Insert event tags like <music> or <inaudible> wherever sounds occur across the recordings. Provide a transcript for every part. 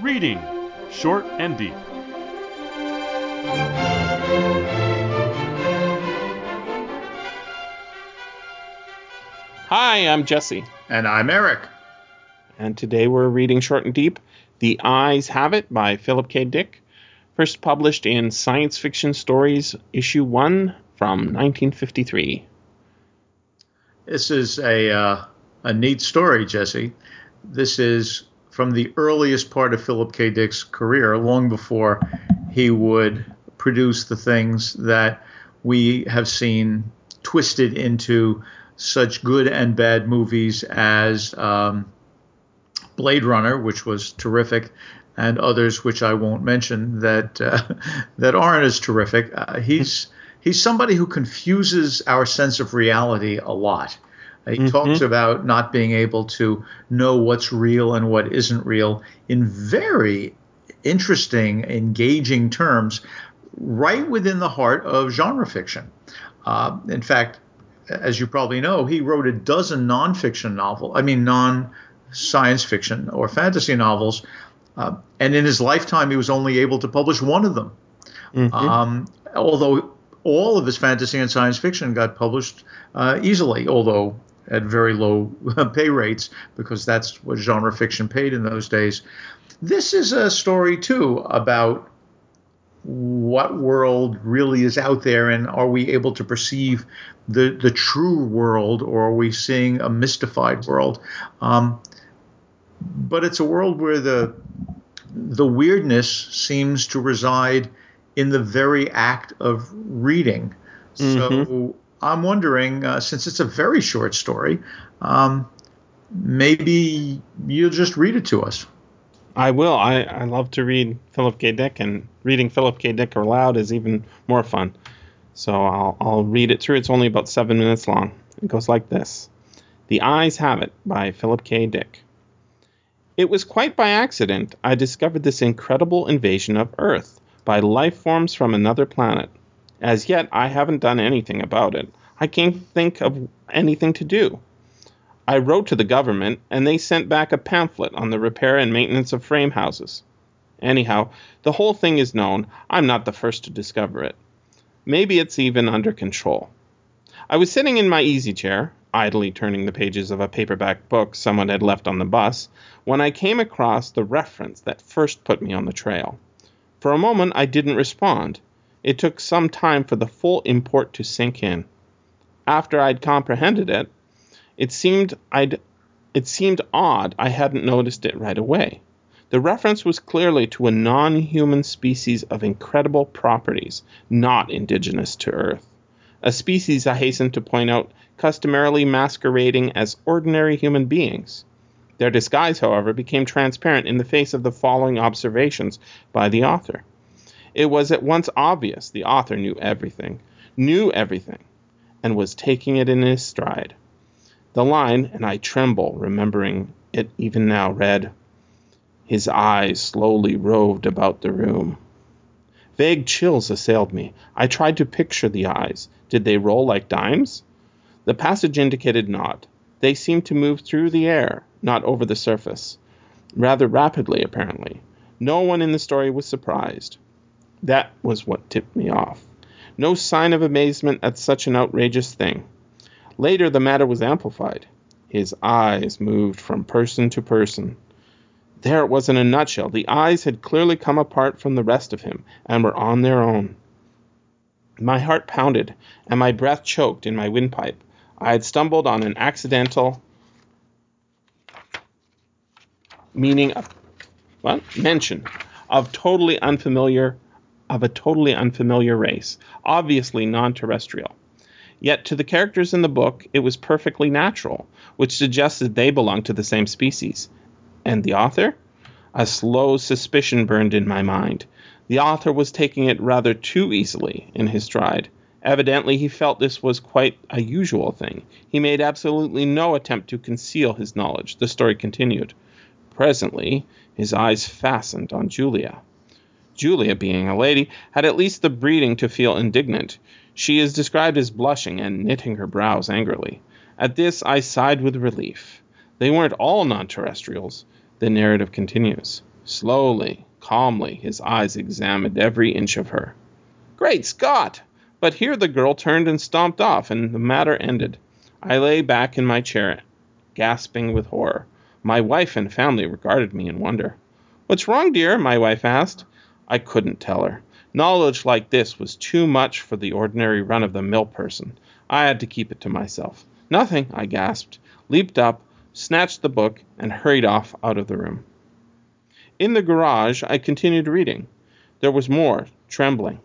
Reading Short and Deep. Hi, I'm Jesse, And I'm Eric. and today we're reading Short and Deep The Eyes Have It by Philip K. Dick, first published in Science Fiction Stories, Issue 1 from 1953. This is a uh, a neat story, Jesse. This is from the earliest part of Philip K. Dick's career, long before he would produce the things that we have seen twisted into such good and bad movies as um, Blade Runner, which was terrific, and others which I won't mention that uh, <laughs> that aren't as terrific. Uh, he's he's somebody who confuses our sense of reality a lot. He talks about not being able to know what's real and what isn't real in very interesting, engaging terms, right within the heart of genre fiction. Uh, in fact, as you probably know, he wrote a dozen nonfiction novels. I mean, non science fiction or fantasy novels. Uh, and in his lifetime, he was only able to publish one of them. Um, although all of his fantasy and science fiction got published uh, easily, although at very low <laughs> pay rates, because that's what genre fiction paid in those days. This is a story, too, about what world really is out there and are we able to perceive the the true world or are we seeing a mystified world? Um, but it's a world where the the weirdness seems to reside in the very act of reading. So i'm wondering uh, since it's a very short story um, maybe you'll just read it to us I will. I, I love to read Philip K. Dick, and reading Philip K. Dick aloud is even more fun. So I'll, I'll read it through. It's only about seven minutes long. It goes like this The Eyes Have It by Philip K. Dick. It was quite by accident I discovered this incredible invasion of Earth by life forms from another planet. As yet, I haven't done anything about it. I can't think of anything to do. I wrote to the government, and they sent back a pamphlet on the repair and maintenance of frame houses. Anyhow, the whole thing is known. I'm not the first to discover it. Maybe it's even under control. I was sitting in my easy chair, idly turning the pages of a paperback book someone had left on the bus, when I came across the reference that first put me on the trail. For a moment, I didn't respond. It took some time for the full import to sink in. After I'd comprehended it, it seemed I'd it seemed odd I hadn't noticed it right away. The reference was clearly to a non-human species of incredible properties, not indigenous to Earth. A species, I hasten to point out, customarily masquerading as ordinary human beings. Their disguise, however, became transparent in the face of the following observations by the author. It was at once obvious the author knew everything, knew everything, and was taking it in his stride. The line, and I tremble remembering it even now, read His eyes slowly roved about the room. Vague chills assailed me. I tried to picture the eyes. Did they roll like dimes? The passage indicated not. They seemed to move through the air, not over the surface. Rather rapidly, apparently. No one in the story was surprised. That was what tipped me off. No sign of amazement at such an outrageous thing. Later, the matter was amplified. His eyes moved from person to person. There it was in a nutshell. The eyes had clearly come apart from the rest of him and were on their own. My heart pounded and my breath choked in my windpipe. I had stumbled on an accidental meaning of what mention of totally unfamiliar of a totally unfamiliar race, obviously non-terrestrial. Yet to the characters in the book, it was perfectly natural, which suggested they belonged to the same species. And the author? A slow suspicion burned in my mind. The author was taking it rather too easily in his stride. Evidently, he felt this was quite a usual thing. He made absolutely no attempt to conceal his knowledge. The story continued. Presently, his eyes fastened on Julia. Julia, being a lady, had at least the breeding to feel indignant. She is described as blushing and knitting her brows angrily. At this, I sighed with relief. They weren't all non terrestrials. The narrative continues. Slowly, calmly, his eyes examined every inch of her. Great Scott! But here the girl turned and stomped off, and the matter ended. I lay back in my chair, gasping with horror. My wife and family regarded me in wonder. What's wrong, dear? my wife asked. I couldn't tell her. Knowledge like this was too much for the ordinary run of the mill person. I had to keep it to myself. Nothing, I gasped, leaped up, snatched the book, and hurried off out of the room. In the garage, I continued reading. There was more, trembling.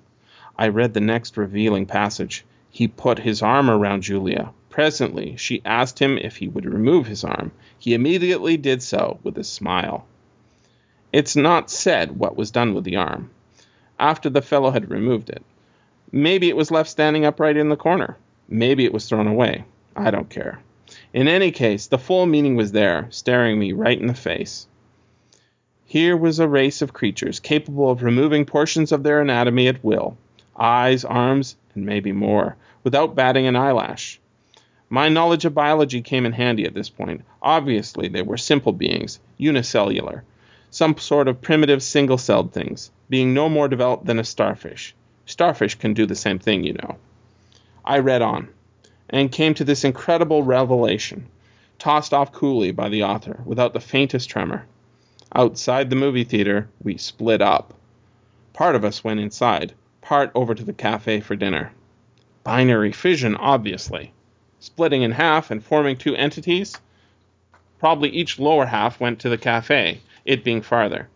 I read the next revealing passage. He put his arm around Julia. Presently, she asked him if he would remove his arm. He immediately did so, with a smile. It's not said what was done with the arm after the fellow had removed it. Maybe it was left standing upright in the corner. Maybe it was thrown away. I don't care. In any case, the full meaning was there, staring me right in the face. Here was a race of creatures capable of removing portions of their anatomy at will eyes, arms, and maybe more, without batting an eyelash. My knowledge of biology came in handy at this point. Obviously, they were simple beings, unicellular, some sort of primitive single celled things, being no more developed than a starfish. Starfish can do the same thing, you know. I read on, and came to this incredible revelation, tossed off coolly by the author, without the faintest tremor. Outside the movie theater, we split up. Part of us went inside, part over to the cafe for dinner. Binary fission, obviously. Splitting in half and forming two entities? Probably each lower half went to the cafe, it being farther,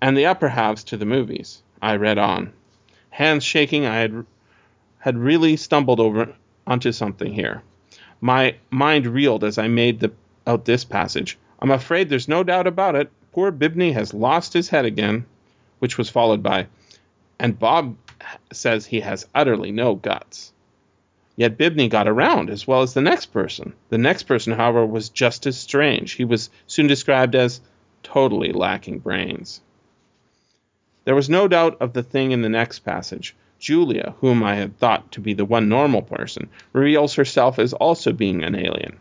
and the upper halves to the movies. I read on. Hands shaking, I had, had really stumbled over onto something here. My mind reeled as I made the, out this passage. I'm afraid there's no doubt about it. Poor Bibney has lost his head again, which was followed by, and Bob says he has utterly no guts. Yet Bibney got around as well as the next person. The next person, however, was just as strange. He was soon described as totally lacking brains. There was no doubt of the thing in the next passage. Julia, whom I had thought to be the one normal person, reveals herself as also being an alien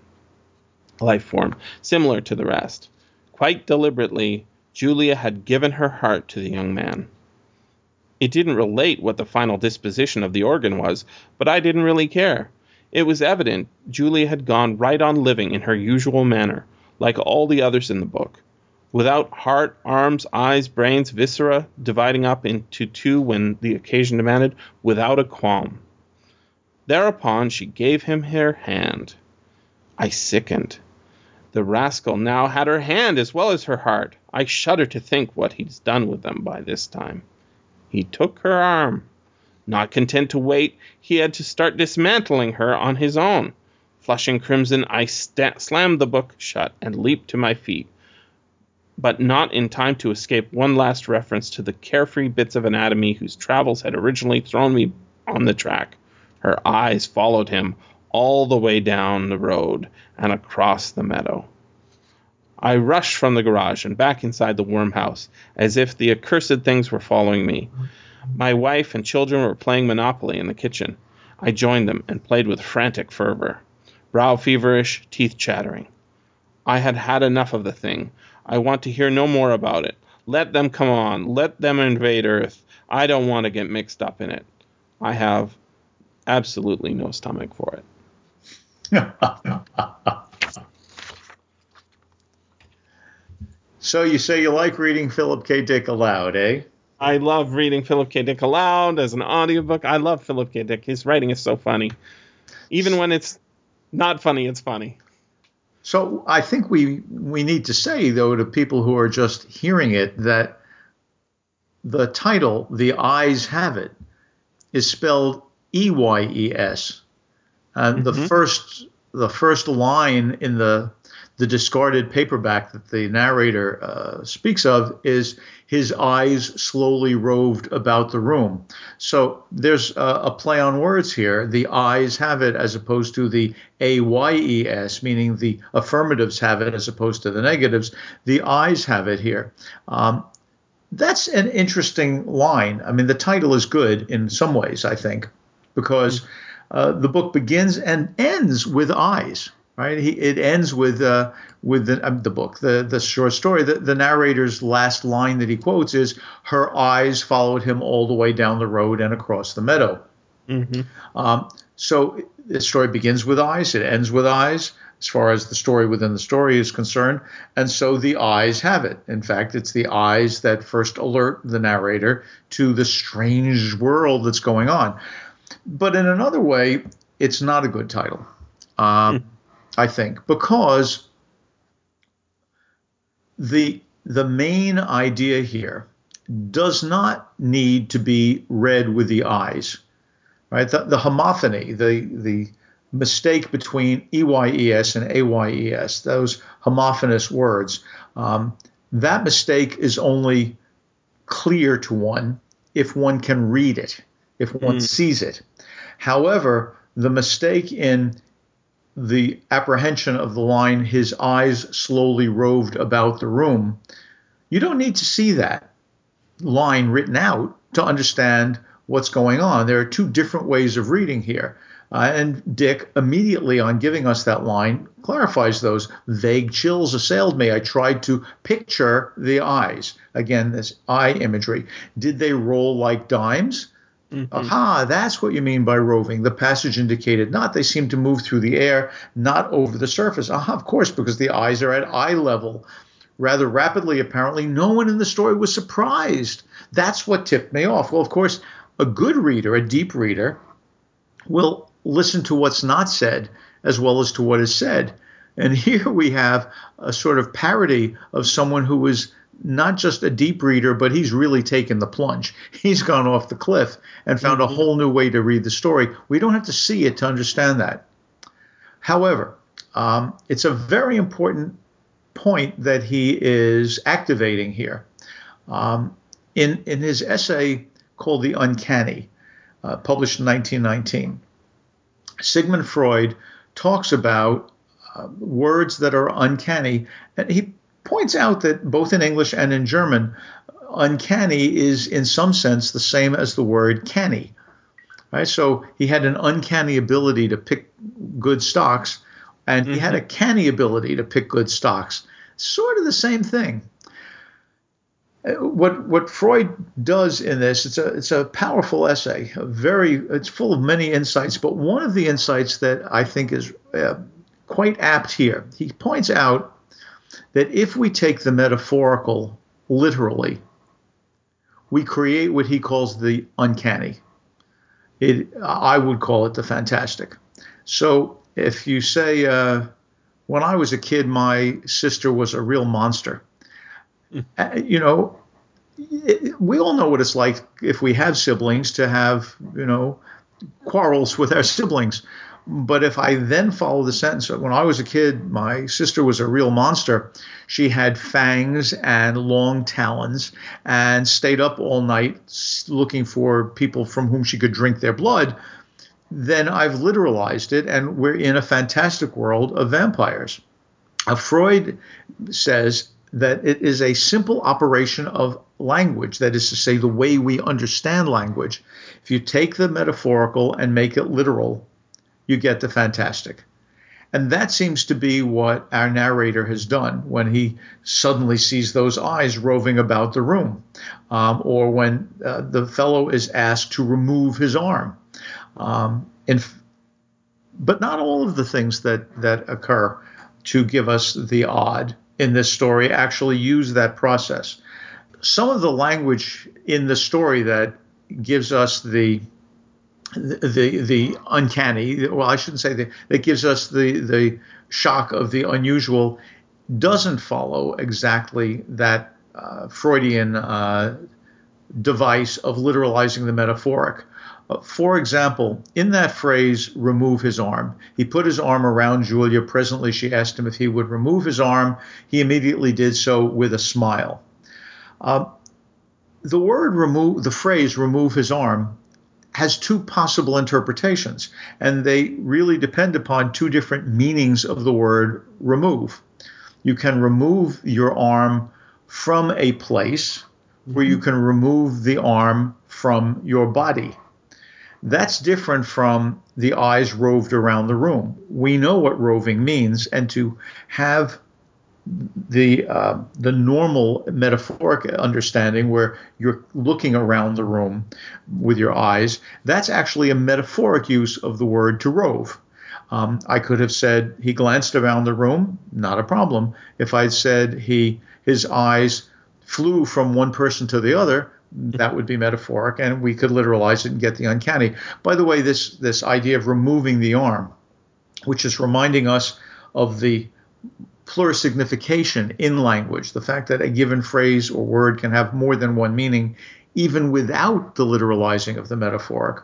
life form, similar to the rest. Quite deliberately, Julia had given her heart to the young man. It didn't relate what the final disposition of the organ was, but I didn't really care. It was evident Julia had gone right on living in her usual manner, like all the others in the book, without heart, arms, eyes, brains, viscera, dividing up into two when the occasion demanded, without a qualm. Thereupon she gave him her hand. I sickened. The rascal now had her hand as well as her heart. I shudder to think what he's done with them by this time. He took her arm. Not content to wait, he had to start dismantling her on his own. Flushing crimson, I sta- slammed the book shut and leaped to my feet, but not in time to escape one last reference to the carefree bits of anatomy whose travels had originally thrown me on the track. Her eyes followed him all the way down the road and across the meadow. I rushed from the garage and back inside the worm house, as if the accursed things were following me. My wife and children were playing Monopoly in the kitchen. I joined them and played with frantic fervor, brow feverish, teeth chattering. I had had enough of the thing. I want to hear no more about it. Let them come on. Let them invade Earth. I don't want to get mixed up in it. I have absolutely no stomach for it. <laughs> So you say you like reading Philip K. Dick aloud, eh? I love reading Philip K. Dick aloud as an audiobook. I love Philip K. Dick. His writing is so funny. Even when it's not funny, it's funny. So I think we we need to say though to people who are just hearing it that the title "The Eyes Have It" is spelled E Y E S, and mm-hmm. the first the first line in the the discarded paperback that the narrator uh, speaks of is his eyes slowly roved about the room. So there's a, a, play on words here. The eyes have it as opposed to the A Y E S, meaning the affirmatives have it as opposed to the negatives. The eyes have it here. Um, that's an interesting line. I mean, the title is good in some ways, I think, because uh, the book begins and ends with eyes right? He, it ends with uh, with the, um, the book, the the short story. The, the narrator's last line that he quotes is, "Her eyes followed him all the way down the road and across the meadow." Mm-hmm. Um, so the story begins with eyes, it ends with eyes, as far as the story within the story is concerned, and so the eyes have it. In fact, it's the eyes that first alert the narrator to the strange world that's going on. But in another way, it's not a good title. Um, mm. I think, because the the main idea here does not need to be read with the eyes, right? The, the homophony, the the mistake between EYES and AYES, those homophonous words, um, that mistake is only clear to one if one can read it, if one mm. sees it. However, the mistake in the apprehension of the line, his eyes slowly roved about the room. You don't need to see that line written out to understand what's going on. There are two different ways of reading here. Uh, and Dick, immediately on giving us that line, clarifies those. Vague chills assailed me. I tried to picture the eyes. Again, this eye imagery. Did they roll like dimes? Mm-hmm. Aha, that's what you mean by roving. The passage indicated not. They seem to move through the air, not over the surface. Aha, of course, because the eyes are at eye level. Rather rapidly, apparently, no one in the story was surprised. That's what tipped me off. Well, of course, a good reader, a deep reader, will listen to what's not said as well as to what is said. And <laughs> here we have a sort of parody of someone who was not just a deep reader, but he's really taken the plunge. <laughs> He's gone off the cliff and found a mm-hmm. whole new way to read the story. We don't have to see it to understand that. However, um, it's a very important point that he is activating here. Um, in, in his essay called The Uncanny, uh, published in 1919, Sigmund Freud talks about uh, words that are uncanny, and he points out that both in English and in German, uncanny is in some sense the same as the word canny. Right? So he had an uncanny ability to pick good stocks, and mm-hmm. he had a mm-hmm. canny ability to pick good stocks. Sort of the same thing. Uh, what what Freud does in this, it's a it's a powerful essay, a very it's full of many insights, but one of the insights that I think is uh, quite apt here, he points out that if we take the metaphorical literally, we create what he calls the uncanny. It, I would call it the fantastic. So if you say, uh, when I was a kid, my sister was a real monster, uh, you know, it, we all know what it's like if we have siblings to have, you know, quarrels with our <laughs> siblings. But if I then follow the sentence, when I was a kid, my sister was a real monster. She had fangs and long talons and stayed up all night looking for people from whom she could drink their blood. Then I've literalized it, and we're in a fantastic world of vampires. Uh, Freud says that it is a simple operation of language, that is to say, the way we understand language. If you take the metaphorical and make it literal, you get the fantastic. And that seems to be what our narrator has done when he suddenly sees those eyes roving about the room, um, or when uh, the fellow is asked to remove his arm. Um, but not all of the things that, that occur to give us the odd in this story actually use that process. Some of the language in the story that gives us the the the uncanny. Well, I shouldn't say that. That gives us the the shock of the unusual. Doesn't follow exactly that uh, Freudian uh, device of literalizing the metaphoric. Uh, for example, in that phrase, remove his arm, he put his arm around Julia. Presently, she asked him if he would remove his arm. He immediately did so with a smile. Uh, the word remove, the phrase remove his arm, has two possible interpretations, and they really depend upon two different meanings of the word remove. You can remove your arm from a place where you mm-hmm. can remove the arm from your body. That's different from the eyes roved around the room. We know what roving means, and to have the uh, the normal metaphoric understanding where you're looking around the room with your eyes that's actually a metaphoric use of the word to rove. Um, i could have said he glanced around the room not a problem. If I'd said he his eyes flew from one person to the other that would be metaphoric and we could literalize it and get the uncanny. By the way this this idea of removing the arm which is reminding us of the plurisignification in language, the fact that a given phrase or word can have more than one meaning, even without the literalizing of the metaphoric.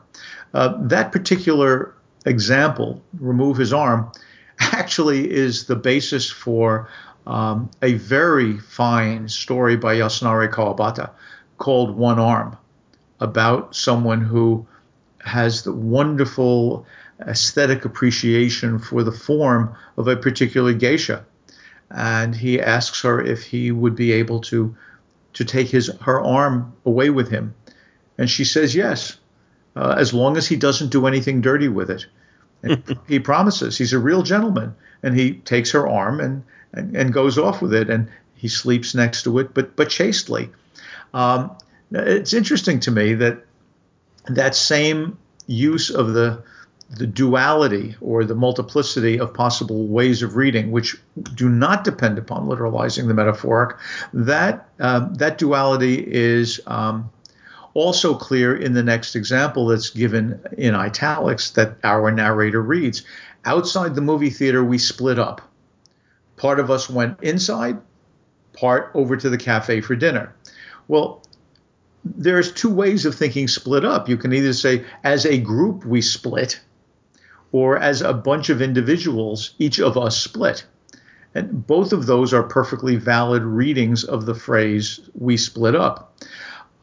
Uh, that particular example, remove his arm, <laughs> actually is the basis for um, a very fine story by Yasunari Kawabata called One Arm, about someone who has the wonderful aesthetic appreciation for the form of a particular geisha and he asks her if he would be able to to take his her arm away with him, and she says yes, uh, as long as he doesn't do anything dirty with it. And <laughs> he promises he's a real gentleman, and he takes her arm and, and, and goes off with it, and he sleeps next to it, but but chastely. Um, it's interesting to me that that same use of the the duality or the multiplicity of possible ways of reading, which do not depend upon literalizing the metaphoric, that um, that duality is um, also clear in the next example that's given in italics that our narrator reads. Outside the movie theater, we split up. Part of us went inside, part over to the cafe for dinner. Well, there's two ways of thinking split up. You can either say, as a group, we split or as a bunch of individuals, each of us split. And both of those are perfectly valid readings of the phrase, we split up.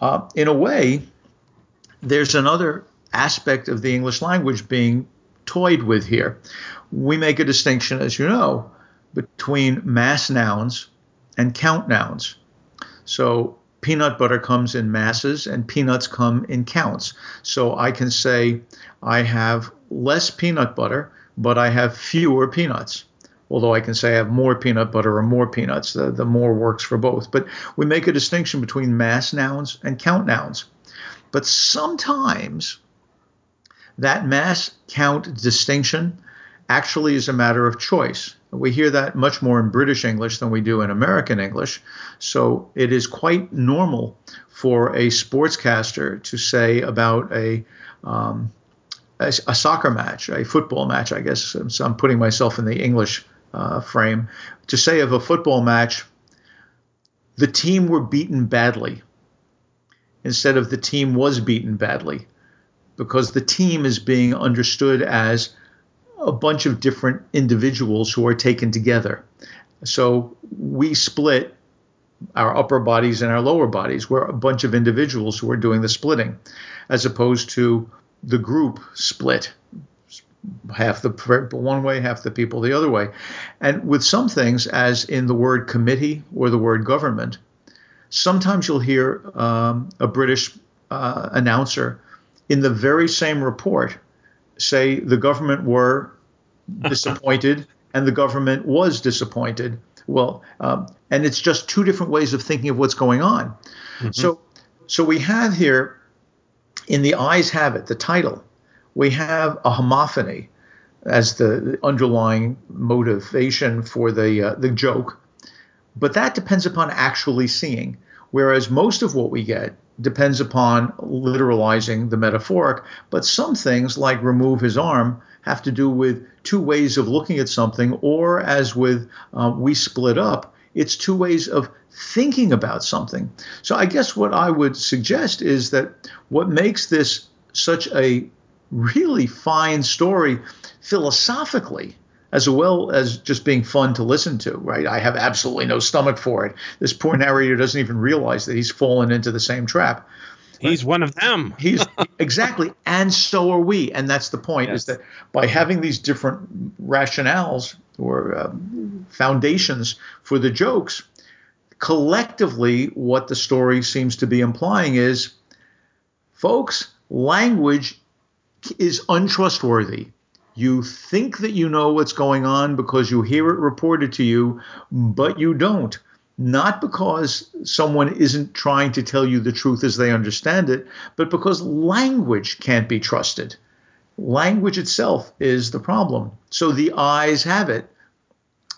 Uh, in a way, there's another aspect of the English language being toyed with here. We make a distinction, as you know, between mass nouns and count nouns. So peanut butter comes in masses and peanuts come in counts. So I can say I have less peanut butter, but I have fewer peanuts. Although I can say I have more peanut butter or more peanuts, the, the more works for both. But we make a distinction between mass nouns and count nouns. But sometimes that mass count distinction actually is a matter of choice. We hear that much more in British English than we do in American English. So it is quite normal for a sportscaster to say about a um, a, soccer match, a football match, I guess. So I'm putting myself in the English uh, frame to say of a football match, the team were beaten badly instead of the team was beaten badly, because the team is being understood as a bunch of different individuals who are taken together. So we split our upper bodies and our lower bodies. We're a bunch of individuals who are doing the splitting, as opposed to the group split half the one way, half the people the other way. And with some things, as in the word committee or the word government, sometimes you'll hear um, a British uh, announcer in the very same report say the government were <laughs> disappointed and the government was disappointed. Well, um, and it's just two different ways of thinking of what's going on. Mm-hmm. So, so we have here in the eyes have it, the title, we have a homophony as the underlying motivation for the uh, the joke, but that depends upon actually seeing. Whereas most of what we get depends upon literalizing the metaphoric, but some things like remove his arm have to do with two ways of looking at something, or as with uh, we split up, it's two ways of thinking about something. So I guess what I would suggest is that what makes this such a really fine story philosophically as well as just being fun to listen to, right? I have absolutely no stomach for it. This poor narrator doesn't even realize that he's fallen into the same trap. He's one of them. <laughs> he's exactly, and so are we. And that's the point: yes. is that by having these different rationales or um, foundations for the jokes, collectively, what the story seems to be implying is, folks, language is untrustworthy. You think that you know what's going on because you hear it reported to you, but you don't. Not because someone isn't trying to tell you the truth as they understand it, but because language can't be trusted. Language itself is the problem. So the eyes have it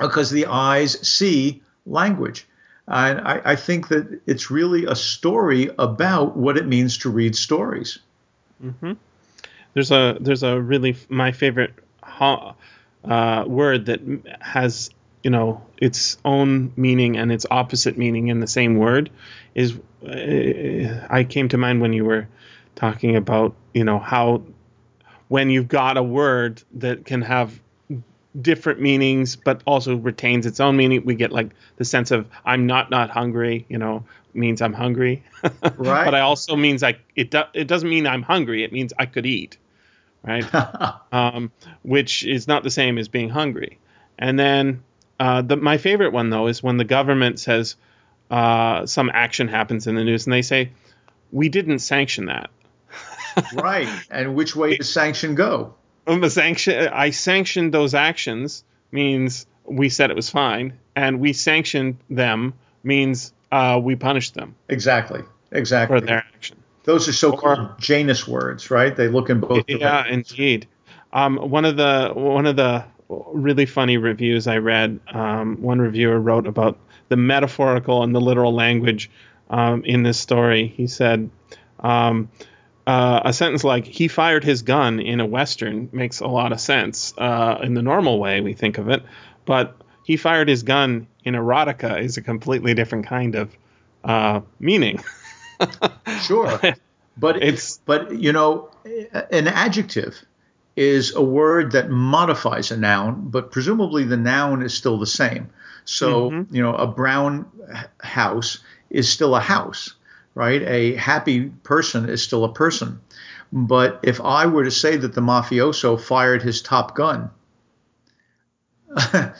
because the eyes see language. And I, I, think that it's really a story about what it means to read stories. Mm-hmm. There's a there's a really my favorite uh, word that has you know its own meaning and its opposite meaning in the same word is uh, I came to mind when you were talking about you know how when you've got a word that can have different meanings but also retains its own meaning we get like the sense of i'm not not hungry you know means i'm hungry. <laughs> Right. But i also means like it, do, it doesn't mean i'm hungry it means i could eat right? <laughs> Um, which is not the same as being hungry. And then uh, the, my favorite one though is when the government says uh, some action happens in the news and they say we didn't sanction that <laughs> right and which way does sanction go um, the sanction I sanctioned those actions means we said it was fine, and we sanctioned them means uh, we punished them. Exactly. Exactly. For their action. Those are so-called Janus words, right? They look in both. Yeah, directions. indeed. Um, one of the one of the really funny reviews I read, um, one reviewer wrote about the metaphorical and the literal language um, in this story. He said, um, uh, a sentence like "he fired his gun" in a western makes a lot of sense uh, in the normal way we think of it, but "he fired his gun" in erotica is a completely different kind of uh, meaning. sure, <laughs> but it's but you know, an adjective is a word that modifies a noun, but presumably the noun is still the same. So mm-hmm. you know, a brown house is still a house right? A happy person is still a person. But if I were to say that the mafioso fired his top gun, <laughs>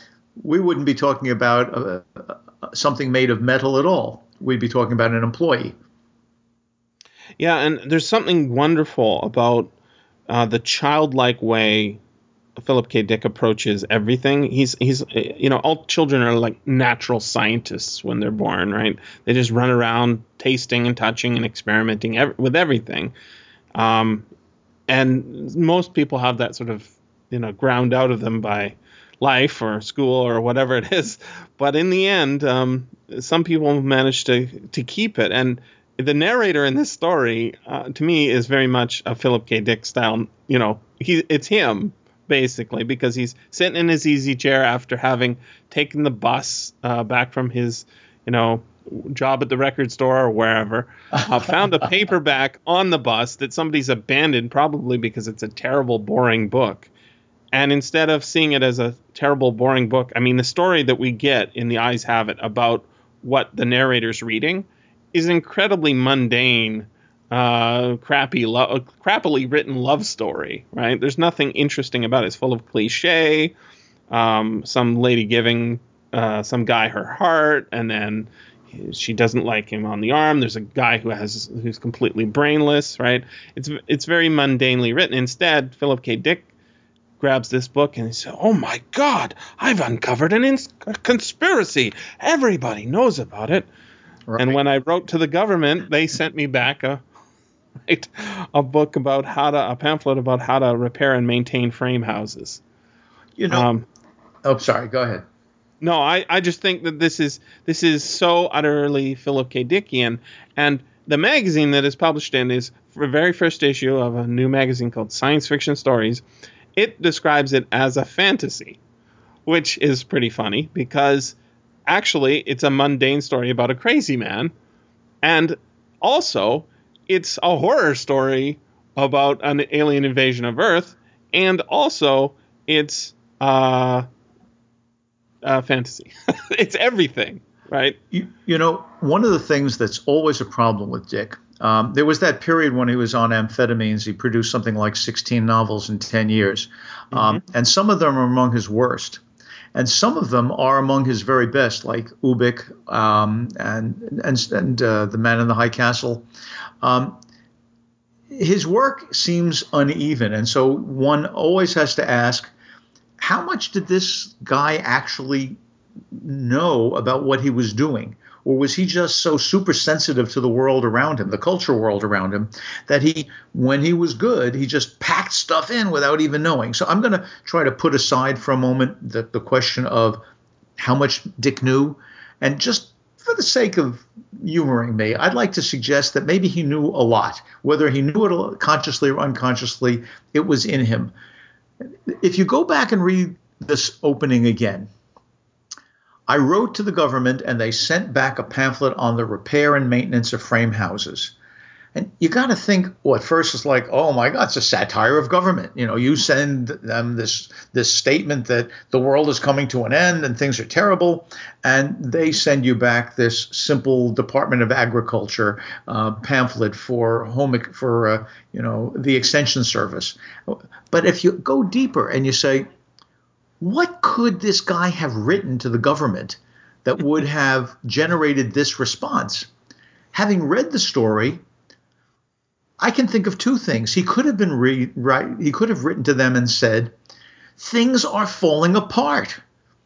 we wouldn't be talking about uh, uh, something made of metal at all. We'd be talking about an employee. Yeah, and there's something wonderful about uh, the childlike way Philip K. Dick approaches everything. He's he's you know all children are like natural scientists when they're born, right? They just run around tasting and touching and experimenting ev- with everything. Um, and most people have that sort of you know ground out of them by life or school or whatever it is. But in the end, um, some people manage to to keep it. And the narrator in this story, uh, to me, is very much a Philip K. Dick style. You know, he it's him basically, because he's sitting in his easy chair after having taken the bus uh, back from his, you know, job at the record store or wherever. Uh, found a <laughs> paperback on the bus that somebody's abandoned, probably because it's a terrible, boring book. And instead of seeing it as a terrible, boring book, I mean, the story that we get in The Eyes Have It about what the narrator's reading is incredibly mundane uh, crappy, lo- crappily written love story, right? There's nothing interesting about it. It's full of cliche. Um, some lady giving uh, some guy her heart, and then she doesn't like him on the arm. There's a guy who has who's completely brainless, right? It's it's very mundanely written. Instead, Philip K. Dick grabs this book and he says, "Oh my God, I've uncovered an ins- conspiracy. Everybody knows about it." Right. And when I wrote to the government, they sent me back a right? A book about how to, a pamphlet about how to repair and maintain frame houses. You know. Um, oh, sorry. Go ahead. No, I, I just think that this is this is so utterly Philip K. Dickian, and the magazine that is published in is the very first issue of a new magazine called Science Fiction Stories. It describes it as a fantasy, which is pretty funny because actually it's a mundane story about a crazy man, and also it's a horror story about an alien invasion of Earth, and also it's uh, uh fantasy. <laughs> it's everything, right? You, you, know, one of the things that's always a problem with Dick. Um, there was that period when he was on amphetamines. He produced something like 16 novels in 10 years, um, mm-hmm. and some of them are among his worst and some of them are among his very best, like Ubik um, and and and uh, the Man in the High Castle. Um, his work seems uneven. And so one always has to ask how much did this guy actually know about what he was doing? Or was he just so super sensitive to the world around him, the culture world around him, that he, when he was good, he just packed stuff in without even knowing? So I'm going to try to put aside for a moment the, the question of how much Dick knew. And just for the sake of humoring me, I'd like to suggest that maybe he knew a lot. Whether he knew it consciously or unconsciously, it was in him. If you go back and read this opening again, I wrote to the government and they sent back a pamphlet on the repair and maintenance of frame houses. And you got to think, well, at first it's like, oh my God, it's a satire of government. You know, you send them this this statement that the world is coming to an end and things are terrible, and they send you back this simple Department of Agriculture uh, pamphlet for home for uh, you know the Extension Service. But if you go deeper and you say, what could this guy have written to the government that <laughs> would have generated this response? Having read the story, I can think of two things. He could have been re- right. He could have written to them and said, "Things are falling apart.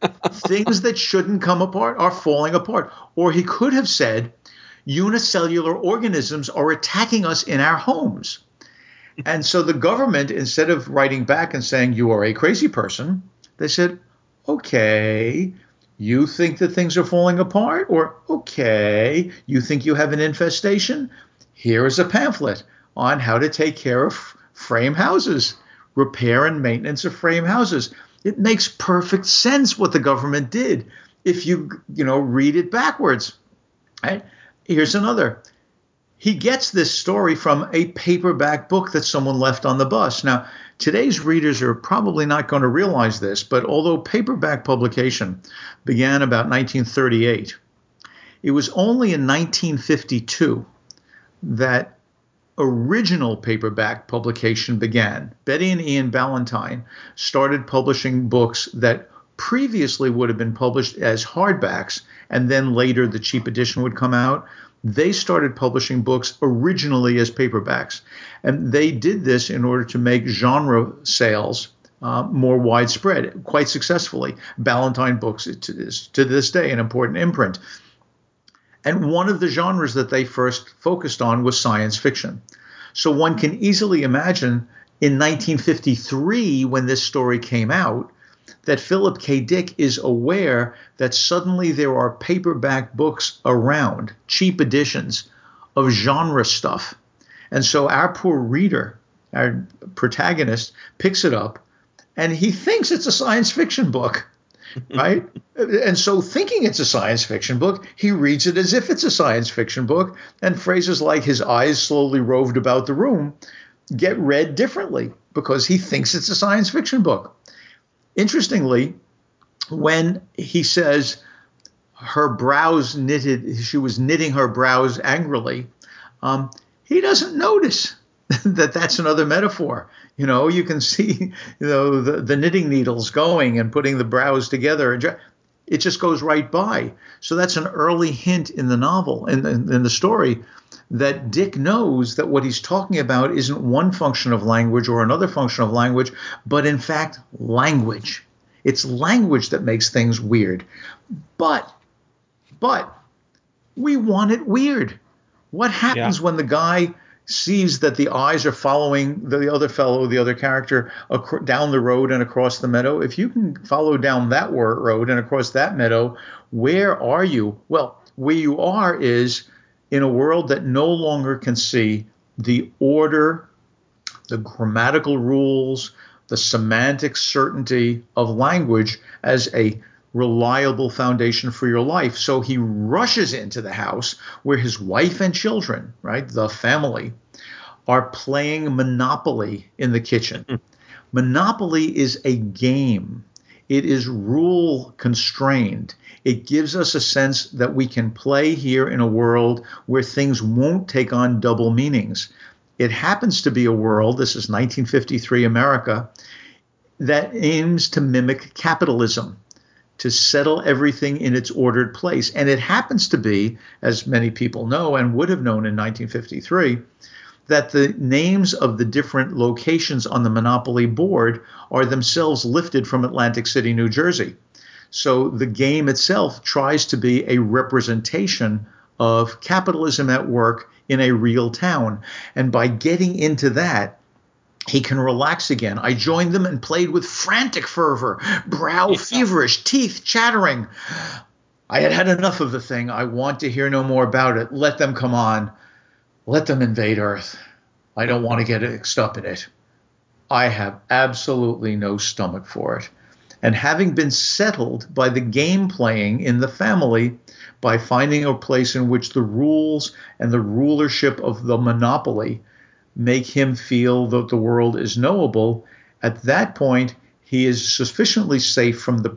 <laughs> things that shouldn't come apart are falling apart." Or he could have said, "Unicellular organisms are attacking us in our homes." and so the government, instead of writing back and saying, "You are a crazy person," They said, okay, you think that things are falling apart? Or, okay, you think you have an infestation? Here is a pamphlet on how to take care of frame houses, repair and maintenance of frame houses. It makes perfect sense what the government did if you, you know, read it backwards. Right? Here's another he gets this story from a paperback book that someone left on the bus. Now, today's readers are probably not going to realize this, but although paperback publication began about 1938, it was only in 1952 that original paperback publication began. Betty and Ian Ballantine started publishing books that previously would have been published as hardbacks, and then later the cheap edition would come out they started publishing books originally as paperbacks. And they did this in order to make genre sales uh, more widespread, quite successfully. Ballantine Books to to this day an important imprint. And one of the genres that they first focused on was science fiction. So one can easily imagine in 1953, when this story came out, that Philip K. Dick is aware that suddenly there are paperback books around, cheap editions of genre stuff. And so our poor reader, our protagonist, picks it up and he thinks it's a science fiction book. <laughs> right? and so, thinking it's a science fiction book, he reads it as if it's a science fiction book, and phrases like his eyes slowly roved about the room get read differently because he thinks it's a science fiction book. Interestingly, when he says her brows knitted, she was knitting her brows angrily, um, he doesn't notice <laughs> that that's another metaphor. You know, you can <laughs> see, you know, the, the knitting needles going and putting the brows together. And it just goes right by. So that's an early hint in the novel, in, in, in the story, that Dick knows that what he's talking about isn't one function of language or another function of language, but in fact, language. It's language that makes things weird. But, but, we want it weird. What happens yeah. when the guy sees that the eyes are following the other fellow, the other character, ac- down the road and across the meadow? If you can follow down that road and across that meadow, where are you? Well, where you are is in a world that no longer can see the order, the grammatical rules, the semantic certainty of language as a reliable foundation for your life. So he rushes into the house where his wife and children, right, the family, are playing Monopoly in the kitchen. Hmm. Monopoly is a game. It is rule constrained. It gives us a sense that we can play here in a world where things won't take on double meanings. It happens to be a world, this is 1953 America, that aims to mimic capitalism, to settle everything in its ordered place. And it happens to be, as many people know and would have known in 1953, that the names of the different locations on the Monopoly board are themselves lifted from Atlantic City, New Jersey. So the game itself tries to be a representation of capitalism at work in a real town. And by getting into that, he can relax again. I joined them and played with frantic fervor, brow feverish, teeth chattering. I had had enough of the thing. I want to hear no more about it. Let them come on. Let them invade Earth. I don't want to get mixed up in it. I have absolutely no stomach for it. And having been settled by the game playing in the family, by finding a place in which the rules and the rulership of the monopoly make him feel that the world is knowable, at that point, he is sufficiently safe from the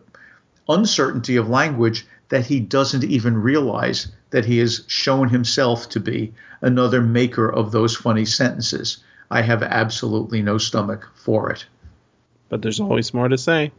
uncertainty of language that he doesn't even realize that he has shown himself to be another maker of those funny sentences. I have absolutely no stomach for it. But there's always more to say.